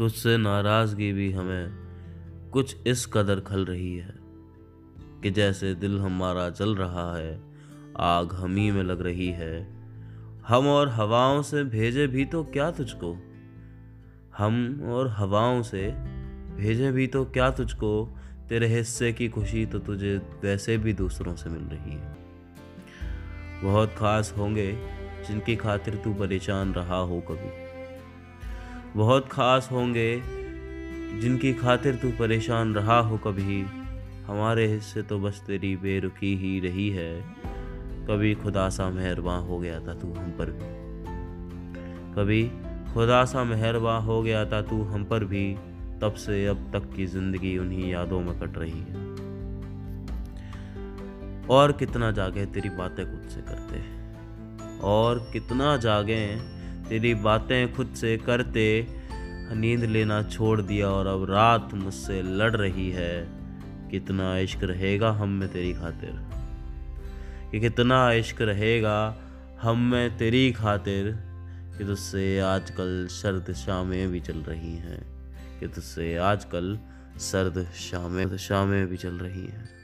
تجھ سے ناراضگی بھی ہمیں کچھ اس قدر کھل رہی ہے کہ جیسے دل ہمارا جل رہا ہے، آگ ہمی میں لگ رہی ہے۔ ہم اور ہواؤں سے بھیجے بھی تو کیا تجھ کو؟ ہم اور ہواؤں سے بھیجے بھی تو کیا تجھ کو؟ تیرے حصے کی خوشی تو تجھے ویسے بھی دوسروں سے مل رہی ہے۔ بہت خاص ہوں گے جن کی خاطر تو پریشان رہا ہو کبھی۔ بہت خاص ہوں گے، جن کی خاطر تو پریشان رہا ہو کبھی۔ ہمارے حصے تو بس تیری بے رکی ہی رہی ہے۔ کبھی خدا سا مہرباں ہو گیا تھا تو ہم پر بھی۔ کبھی خدا سا مہرباں ہو گیا تھا تو ہم پر بھی۔ تب سے اب تک کی زندگی انہی یادوں میں کٹ رہی ہے۔ اور کتنا جاگے تیری باتیں خود سے کرتے۔ اور کتنا جاگیں تیری باتیں خود سے کرتے، نیند لینا چھوڑ دیا اور اب رات مجھ سے لڑ رہی ہے۔ کتنا عشق رہے گا ہم میں تیری خاطر؟ کہ کتنا عشق رہے گا ہم میں تیری خاطر کہ تجھ سے آج کل سرد شامیں بھی چل رہی ہیں۔ کہ تجھ سے آج کل سرد شامیں شامیں بھی چل رہی ہیں۔